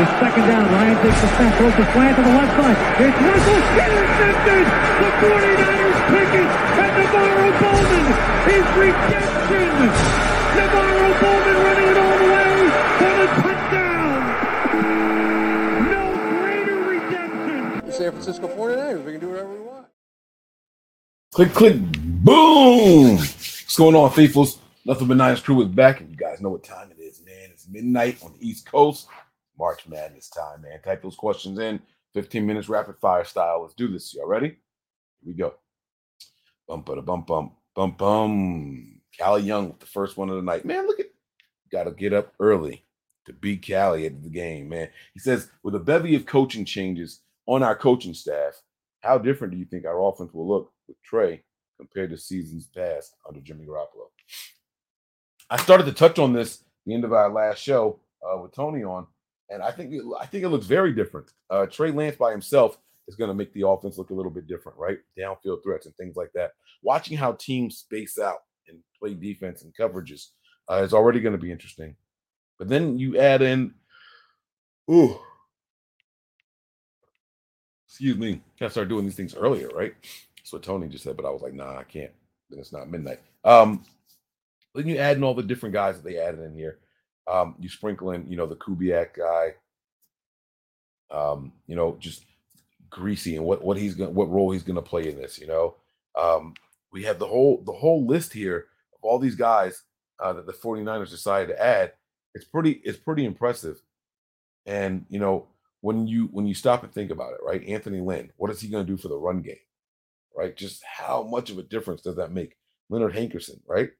It is second down. Ryan takes the snap, throws the slant to the left side. It's Russell intercepted. The 49ers pick it, and NaVorro Bowman is redemption. NaVorro Bowman running it all the way for the touchdown. No greater redemption. San Francisco 49ers. We can do whatever we want. Click, click, boom. What's going on, faithfuls? Nothing but Niners crew is back, and you guys know what time it is, man. It's midnight on the East Coast. March Madness time, man. Type those questions in. 15 minutes rapid fire style. Let's do this. Y'all ready? Here we go. Bump, bum, bump bump bum, bum. Callie Young with the first one of the night. Man, look at got to get up early to beat Callie at the game, man. He says, with a bevy of coaching changes on our coaching staff, how different do you think our offense will look with Trey compared to seasons past under Jimmy Garoppolo? I started to touch on this the end of our last show uh, with Tony on, and I think I think it looks very different. Uh, Trey Lance by himself is going to make the offense look a little bit different, right? Downfield threats and things like that. Watching how teams space out and play defense and coverages uh, is already going to be interesting. But then you add in, ooh, excuse me, gotta start doing these things earlier, right? That's what Tony just said, but I was like, nah, I can't. Then it's not midnight. Um, then you add in all the different guys that they added in here. Um, you sprinkle in, you know, the Kubiak guy, um, you know, just greasy and what what he's gonna what role he's gonna play in this, you know. Um, we have the whole the whole list here of all these guys uh, that the 49ers decided to add. It's pretty it's pretty impressive. And you know, when you when you stop and think about it, right? Anthony Lynn, what is he gonna do for the run game? Right? Just how much of a difference does that make? Leonard Hankerson, right?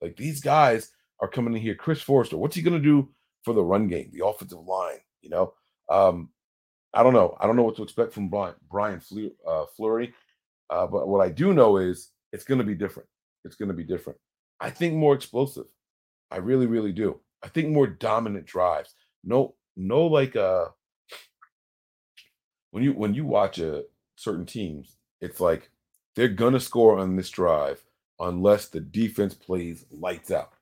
Like these guys are coming in here. Chris Foerster, what's he going to do for the run game, the offensive line? You know, um, I don't know. I don't know what to expect from Brian, Brian Fleur, uh, Fleury, uh, but what I do know is it's going to be different. It's going to be different. I think more explosive. I really, really do. I think more dominant drives. No, no, like uh, when you when you watch a certain teams, it's like they're gonna score on this drive unless the defense plays lights out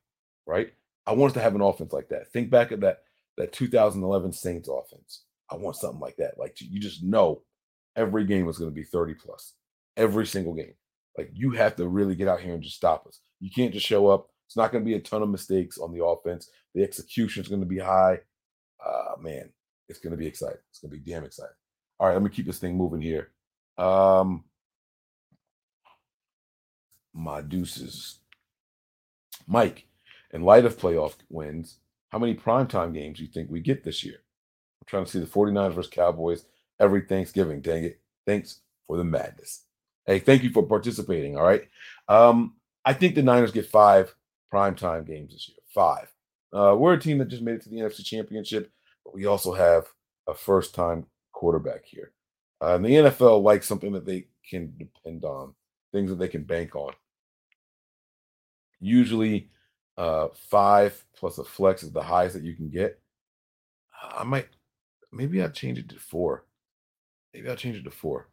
right? I want us to have an offense like that. Think back at that that 2011 Saints offense. I want something like that. Like you just know every game is going to be 30 plus. Every single game. Like you have to really get out here and just stop us. You can't just show up. It's not going to be a ton of mistakes on the offense. The execution is going to be high. Uh man, it's going to be exciting. It's going to be damn exciting. All right, let me keep this thing moving here. Um my deuces. Mike, in light of playoff wins, how many primetime games do you think we get this year? I'm trying to see the 49ers versus Cowboys every Thanksgiving. Dang it. Thanks for the madness. Hey, thank you for participating. All right. Um, I think the Niners get five primetime games this year. Five. Uh, we're a team that just made it to the NFC Championship, but we also have a first time quarterback here. Uh, and the NFL likes something that they can depend on, things that they can bank on. Usually, uh, five plus a flex is the highest that you can get. I might, maybe I'll change it to four. Maybe I'll change it to four.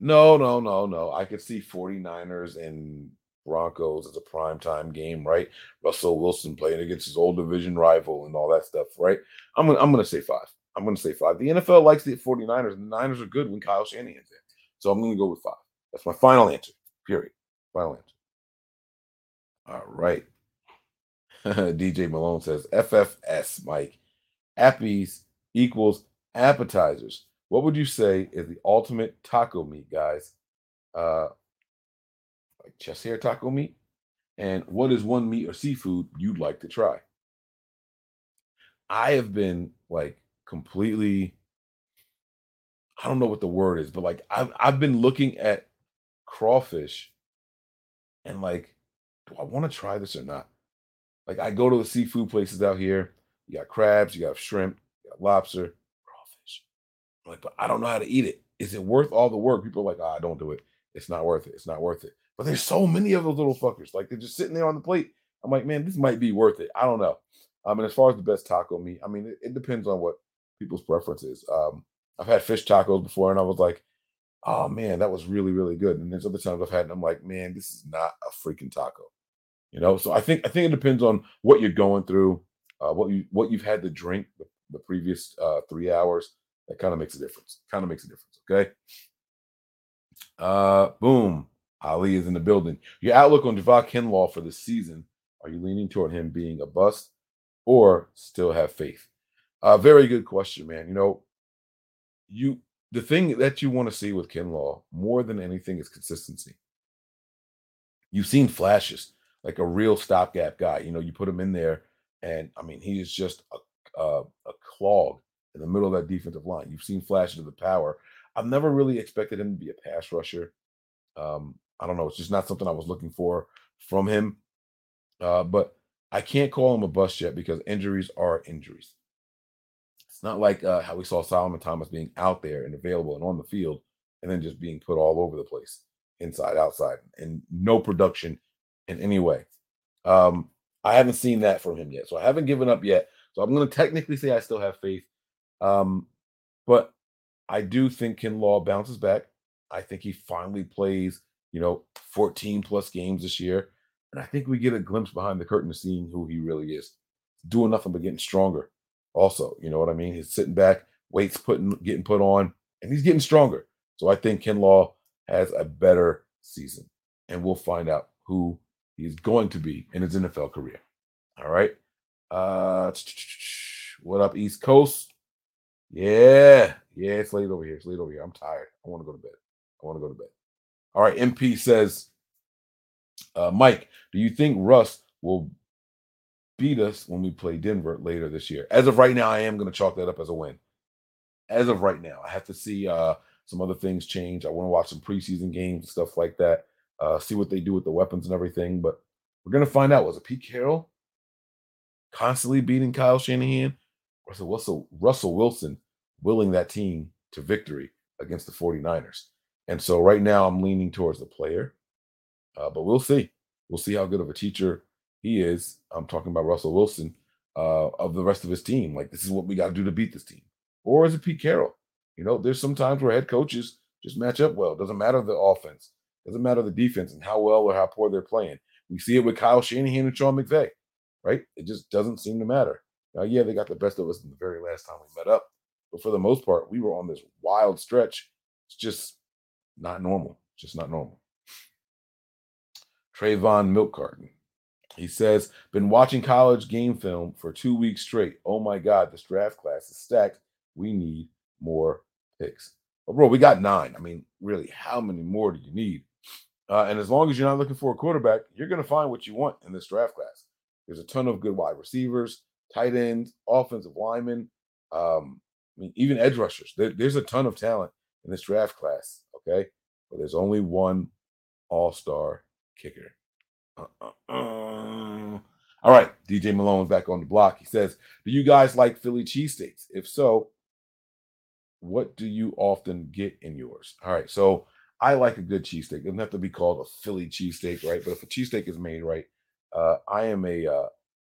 No, no, no, no. I could see 49ers and Broncos as a prime time game, right? Russell Wilson playing against his old division rival and all that stuff, right? I'm gonna, I'm gonna say five. I'm gonna say five. The NFL likes the 49ers, and the Niners are good when Kyle Shanahan's in. So I'm gonna go with five. That's my final answer. Period. Final answer. All right. DJ Malone says FFS, Mike. Appies equals appetizers. What would you say is the ultimate taco meat, guys? Uh, like chest hair taco meat? And what is one meat or seafood you'd like to try? I have been like completely I don't know what the word is, but like I've I've been looking at crawfish and like, do I want to try this or not? Like I go to the seafood places out here. You got crabs, you got shrimp, you got lobster, crawfish. I'm like, but I don't know how to eat it. Is it worth all the work? People are like, ah, don't do it. It's not worth it. It's not worth it. But there's so many of those little fuckers. Like they're just sitting there on the plate. I'm like, man, this might be worth it. I don't know. I mean, as far as the best taco meat, I mean, it, it depends on what people's preference is. Um, I've had fish tacos before, and I was like, oh man, that was really, really good. And there's other times I've had, and I'm like, man, this is not a freaking taco. You know, so I think I think it depends on what you're going through, uh, what you what you've had to drink the, the previous uh, three hours. That kind of makes a difference. Kind of makes a difference. Okay. Uh, boom. Ali is in the building. Your outlook on Javon Kinlaw for the season. Are you leaning toward him being a bust or still have faith? Uh, very good question, man. You know, you the thing that you want to see with Kinlaw more than anything is consistency. You've seen flashes like a real stopgap guy. You know, you put him in there, and I mean, he is just a, a, a clog in the middle of that defensive line. You've seen flashes of the power. I've never really expected him to be a pass rusher. Um, I don't know. It's just not something I was looking for from him. Uh, but I can't call him a bust yet because injuries are injuries. It's not like uh, how we saw Solomon Thomas being out there and available and on the field and then just being put all over the place, inside, outside, and no production in any way. Um, I haven't seen that from him yet. So I haven't given up yet. So I'm going to technically say I still have faith. Um, but I do think Kinlaw bounces back. I think he finally plays, you know, 14 plus games this year. And I think we get a glimpse behind the curtain of seeing who he really is. Doing nothing but getting stronger. Also, you know what I mean? He's sitting back, weights putting getting put on, and he's getting stronger. So I think Kinlaw has a better season. And we'll find out who he's going to be in his NFL career. All right. Uh what up, East Coast? Yeah, yeah, it's late over here. It's late over here. I'm tired. I want to go to bed. I want to go to bed. All right, MP says, uh, Mike, do you think Russ will beat us when we play Denver later this year? As of right now, I am going to chalk that up as a win. As of right now, I have to see uh, some other things change. I want to watch some preseason games and stuff like that, uh, see what they do with the weapons and everything. But we're to find out. Was it Pete Carroll constantly beating Kyle Shanahan? Or Russell, Russell, Russell Wilson willing that team to victory against the 49ers? And so right now I'm leaning towards the player, uh, but we'll see. We'll see how good of a teacher he is. I'm talking about Russell Wilson uh, of the rest of his team. Like this is what we got to do to beat this team. Or is it Pete Carroll? You know, there's some times where head coaches just match up well. Doesn't matter the offense, doesn't matter the defense and how well or how poor they're playing. We see it with Kyle Shanahan and Sean McVay, right? It just doesn't seem to matter. Now, yeah, they got the best of us in the very last time we met up, but for the most part, we were on this wild stretch. It's just not normal. Just not normal. Trayvon Milk Carton. He says, been watching college game film for two weeks straight. Oh my God, this draft class is stacked. We need more picks. But bro, we got nine. I mean, really, how many more do you need? Uh, and as long as you're not looking for a quarterback, you're going to find what you want in this draft class. There's a ton of good wide receivers, tight ends, offensive linemen, um, I mean, even edge rushers. There, there's a ton of talent in this draft class. Okay, but there's only one All Star kicker. Uh-uh-uh. All right, DJ Malone's back on the block. He says, "Do you guys like Philly cheesesteaks? If so, what do you often get in yours?" All right, so I like a good cheesesteak. It doesn't have to be called a Philly cheesesteak, right? But if a cheesesteak is made right, uh, I am a uh,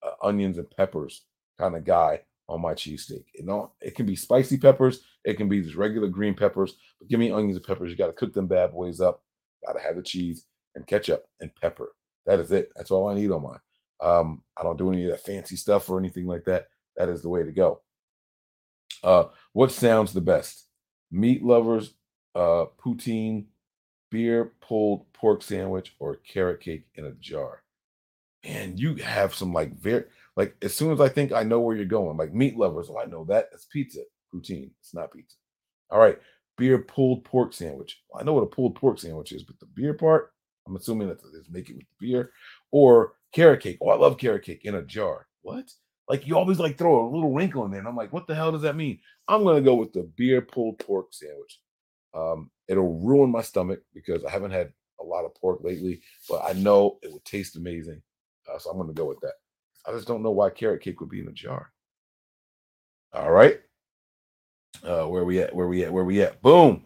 uh, onions and peppers kind of guy on my cheesesteak. You know, it can be spicy peppers, it can be just regular green peppers, but give me onions and peppers. You got to cook them bad boys up. Got to have the cheese and ketchup and pepper. That is it. That's all I need on mine. Um, I don't do any of that fancy stuff or anything like that. That is the way to go. Uh, what sounds the best? Meat lovers, uh, poutine, beer pulled pork sandwich, or carrot cake in a jar. man, you have some like very like as soon as I think I know where you're going, like meat lovers, oh, I know that it's pizza poutine. It's not pizza. All right, beer pulled pork sandwich. Well, I know what a pulled pork sandwich is, but the beer part, I'm assuming that it's make it with the beer or carrot cake. Oh, I love carrot cake in a jar. What? Like you always like throw a little wrinkle in there, and I'm like, what the hell does that mean? I'm gonna go with the beer pulled pork sandwich. Um, it'll ruin my stomach because I haven't had a lot of pork lately, but I know it would taste amazing. Uh, so I'm going to go with that. I just don't know why carrot cake would be in a jar. All right. Uh, where we at? Where we at? Where we at? Boom.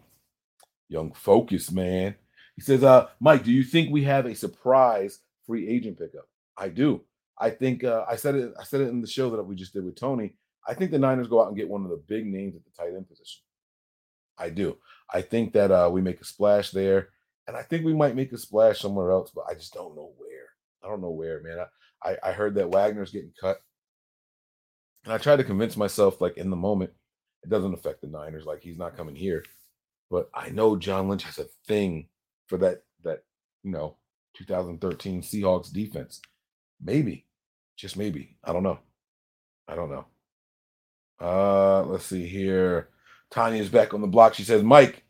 Young focus, man. He says, uh, Mike, do you think we have a surprise free agent pickup? I do. I think uh, I said it. I said it in the show that we just did with Tony. I think the Niners go out and get one of the big names at the tight end position. I do. I think that uh, we make a splash there, and I think we might make a splash somewhere else, but I just don't know where. I don't know where, man. I, I, I heard that Wagner's getting cut. And I tried to convince myself, like in the moment, it doesn't affect the Niners. Like he's not coming here. But I know John Lynch has a thing for that, that, you know, 2013 Seahawks defense. Maybe. Just maybe. I don't know. I don't know. Uh let's see here. Tanya's back on the block. She says, Mike,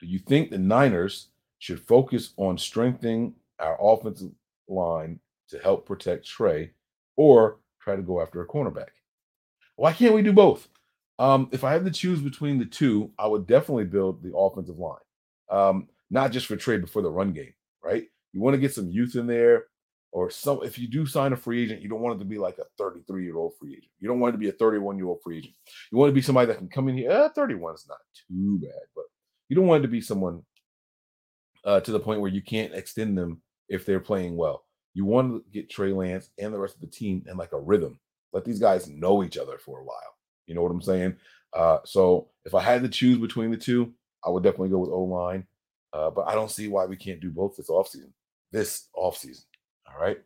do you think the Niners should focus on strengthening our offensive line to help protect Trey or try to go after a cornerback. Why can't we do both? Um, if I had to choose between the two, I would definitely build the offensive line. Um, not just for Trey, but for the run game, right? You want to get some youth in there, or some if you do sign a free agent, you don't want it to be like a 33 year old free agent. You don't want it to be a 31 year old free agent. You want to be somebody that can come in here. Eh, 31 is not too bad, but you don't want it to be someone uh, to the point where you can't extend them if they're playing well. You want to get Trey Lance and the rest of the team in like a rhythm. Let these guys know each other for a while. You know what I'm saying? Uh, so if I had to choose between the two, I would definitely go with O line. Uh, but I don't see why we can't do both this offseason. This offseason. All right.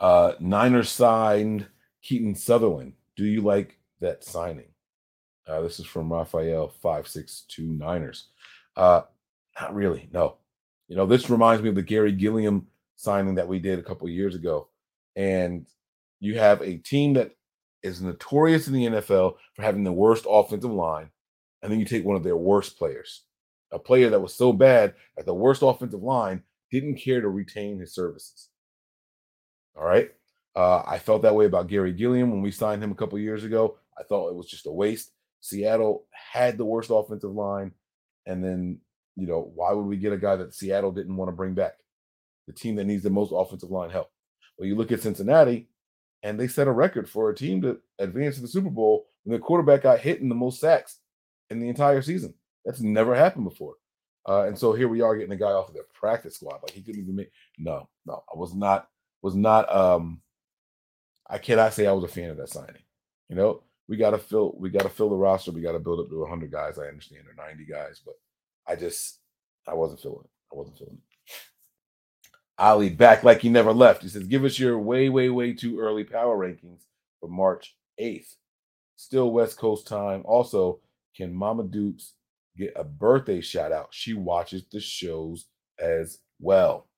Uh, Niners signed Keaton Sutherland. Do you like that signing? Uh, this is from Raphael 562 Niners. Uh, not really. No, you know, this reminds me of the Garry Gilliam signing that we did a couple years ago. And you have a team that is notorious in the NFL for having the worst offensive line, and then you take one of their worst players, a player that was so bad at the worst offensive line didn't care to retain his services. All right. Uh, I felt that way about Garry Gilliam when we signed him a couple years ago. I thought it was just a waste. Seattle had the worst offensive line, and then you know, why would we get a guy that Seattle didn't want to bring back? The team that needs the most offensive line help. Well, you look at Cincinnati, and they set a record for a team to advance to the Super Bowl when the quarterback got hit in the most sacks in the entire season. That's never happened before. Uh, and so here we are getting a guy off of their practice squad. Like he couldn't even make no, no, I was not, was not um I cannot say I was a fan of that signing. You know, we gotta fill we gotta fill the roster, we gotta build up to hundred guys. I understand or 90 guys, but I just I wasn't feeling it. I wasn't feeling it. Ali back like he never left. He says, give us your way, way, way too early power rankings for March 8th. Still West Coast time. Also, can Mama Dukes get a birthday shout out? She watches the shows as well.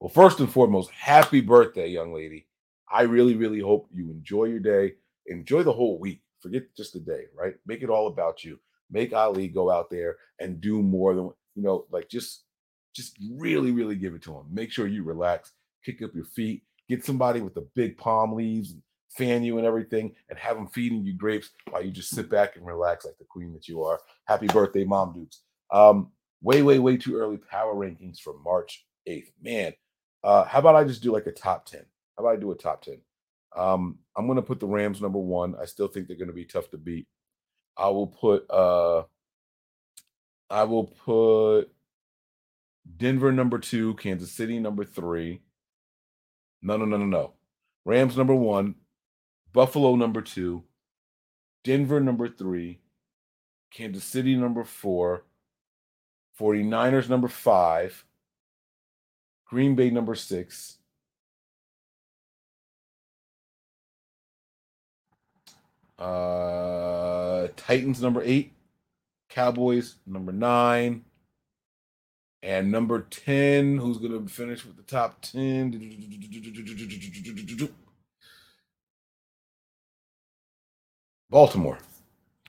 Well, first and foremost, happy birthday, young lady. I really, really hope you enjoy your day. Enjoy the whole week. Forget just the day, right? Make it all about you make Ali go out there and do more than you know, like just just really, really give it to him. Make sure you relax, kick up your feet, get somebody with the big palm leaves and fan you and everything, and have them feeding you grapes while you just sit back and relax like the queen that you are. Happy birthday, Mom Dukes. Um, way, way, way too early power rankings for March 8th. Man, uh, how about I just do like a top 10? How about I do a top 10? Um, I'm going to put the Rams number one. I still think they're going to be tough to beat. I will put uh I will put Denver number two, Kansas City number three. No, no, no, no, no. Rams number one, Buffalo number two, Denver number three, Kansas City number four, 49ers number five, Green Bay number six, Uh, Titans number eight, Cowboys number nine, And number 10, who's going to finish with the top 10? Baltimore.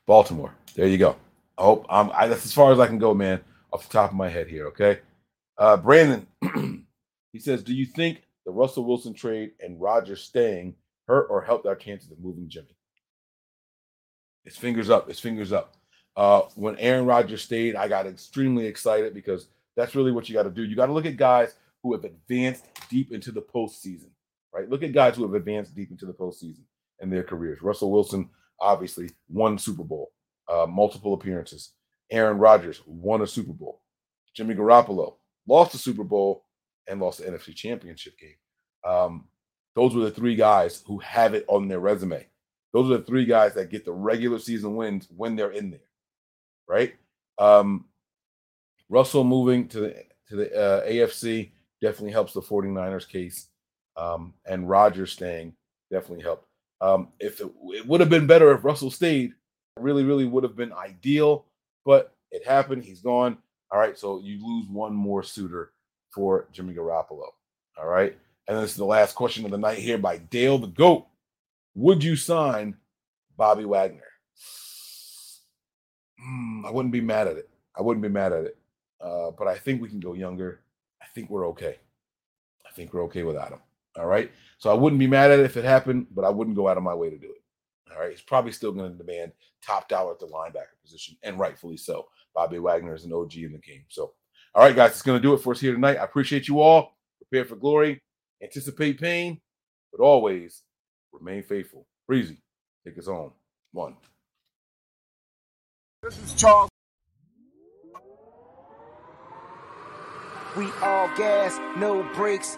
Baltimore. There you go. I hope I'm I, that's as far as I can go, man, off the top of my head here. Okay. Uh Brandon, he says, Do you think the Russell Wilson trade and Rodgers staying hurt or helped our chances of moving Jimmy? It's fingers up. It's fingers up. Uh, when Aaron Rodgers stayed, I got extremely excited because that's really what you got to do. You got to look at guys who have advanced deep into the postseason, right? Look at guys who have advanced deep into the postseason in their careers. Russell Wilson, obviously, won Super Bowl, uh, multiple appearances. Aaron Rodgers won a Super Bowl. Jimmy Garoppolo lost the Super Bowl and lost the NFC Championship game. Um, those were the three guys who have it on their resume. Those are the three guys that get the regular season wins when they're in there, right? Um, Russell moving to the to the uh, AFC definitely helps the 49ers case. Um, and Rodgers staying definitely helped. Um, if it, it would have been better if Russell stayed, really, really would have been ideal, but it happened. He's gone. All right, so you lose one more suitor for Jimmy Garoppolo. All right, and this is the last question of the night here by Dale the Goat. Would you sign Bobby Wagner? Mm, I wouldn't be mad at it. I wouldn't be mad at it. Uh, but I think we can go younger. I think we're okay. I think we're okay without him. All right. So I wouldn't be mad at it if it happened, but I wouldn't go out of my way to do it. All right. He's probably still going to demand top dollar at the linebacker position, and rightfully so. Bobby Wagner is an OG in the game. So, all right, guys, it's going to do it for us here tonight. I appreciate you all. Prepare for glory, anticipate pain, but always remain faithful. Breezy, take us home. One. This is Charles. We all gas, no brakes,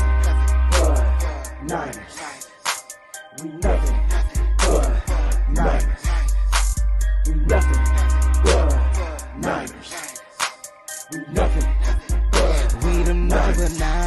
Niners. We nothing but Niners. We nothing but Niners. We nothing but We don't nothing.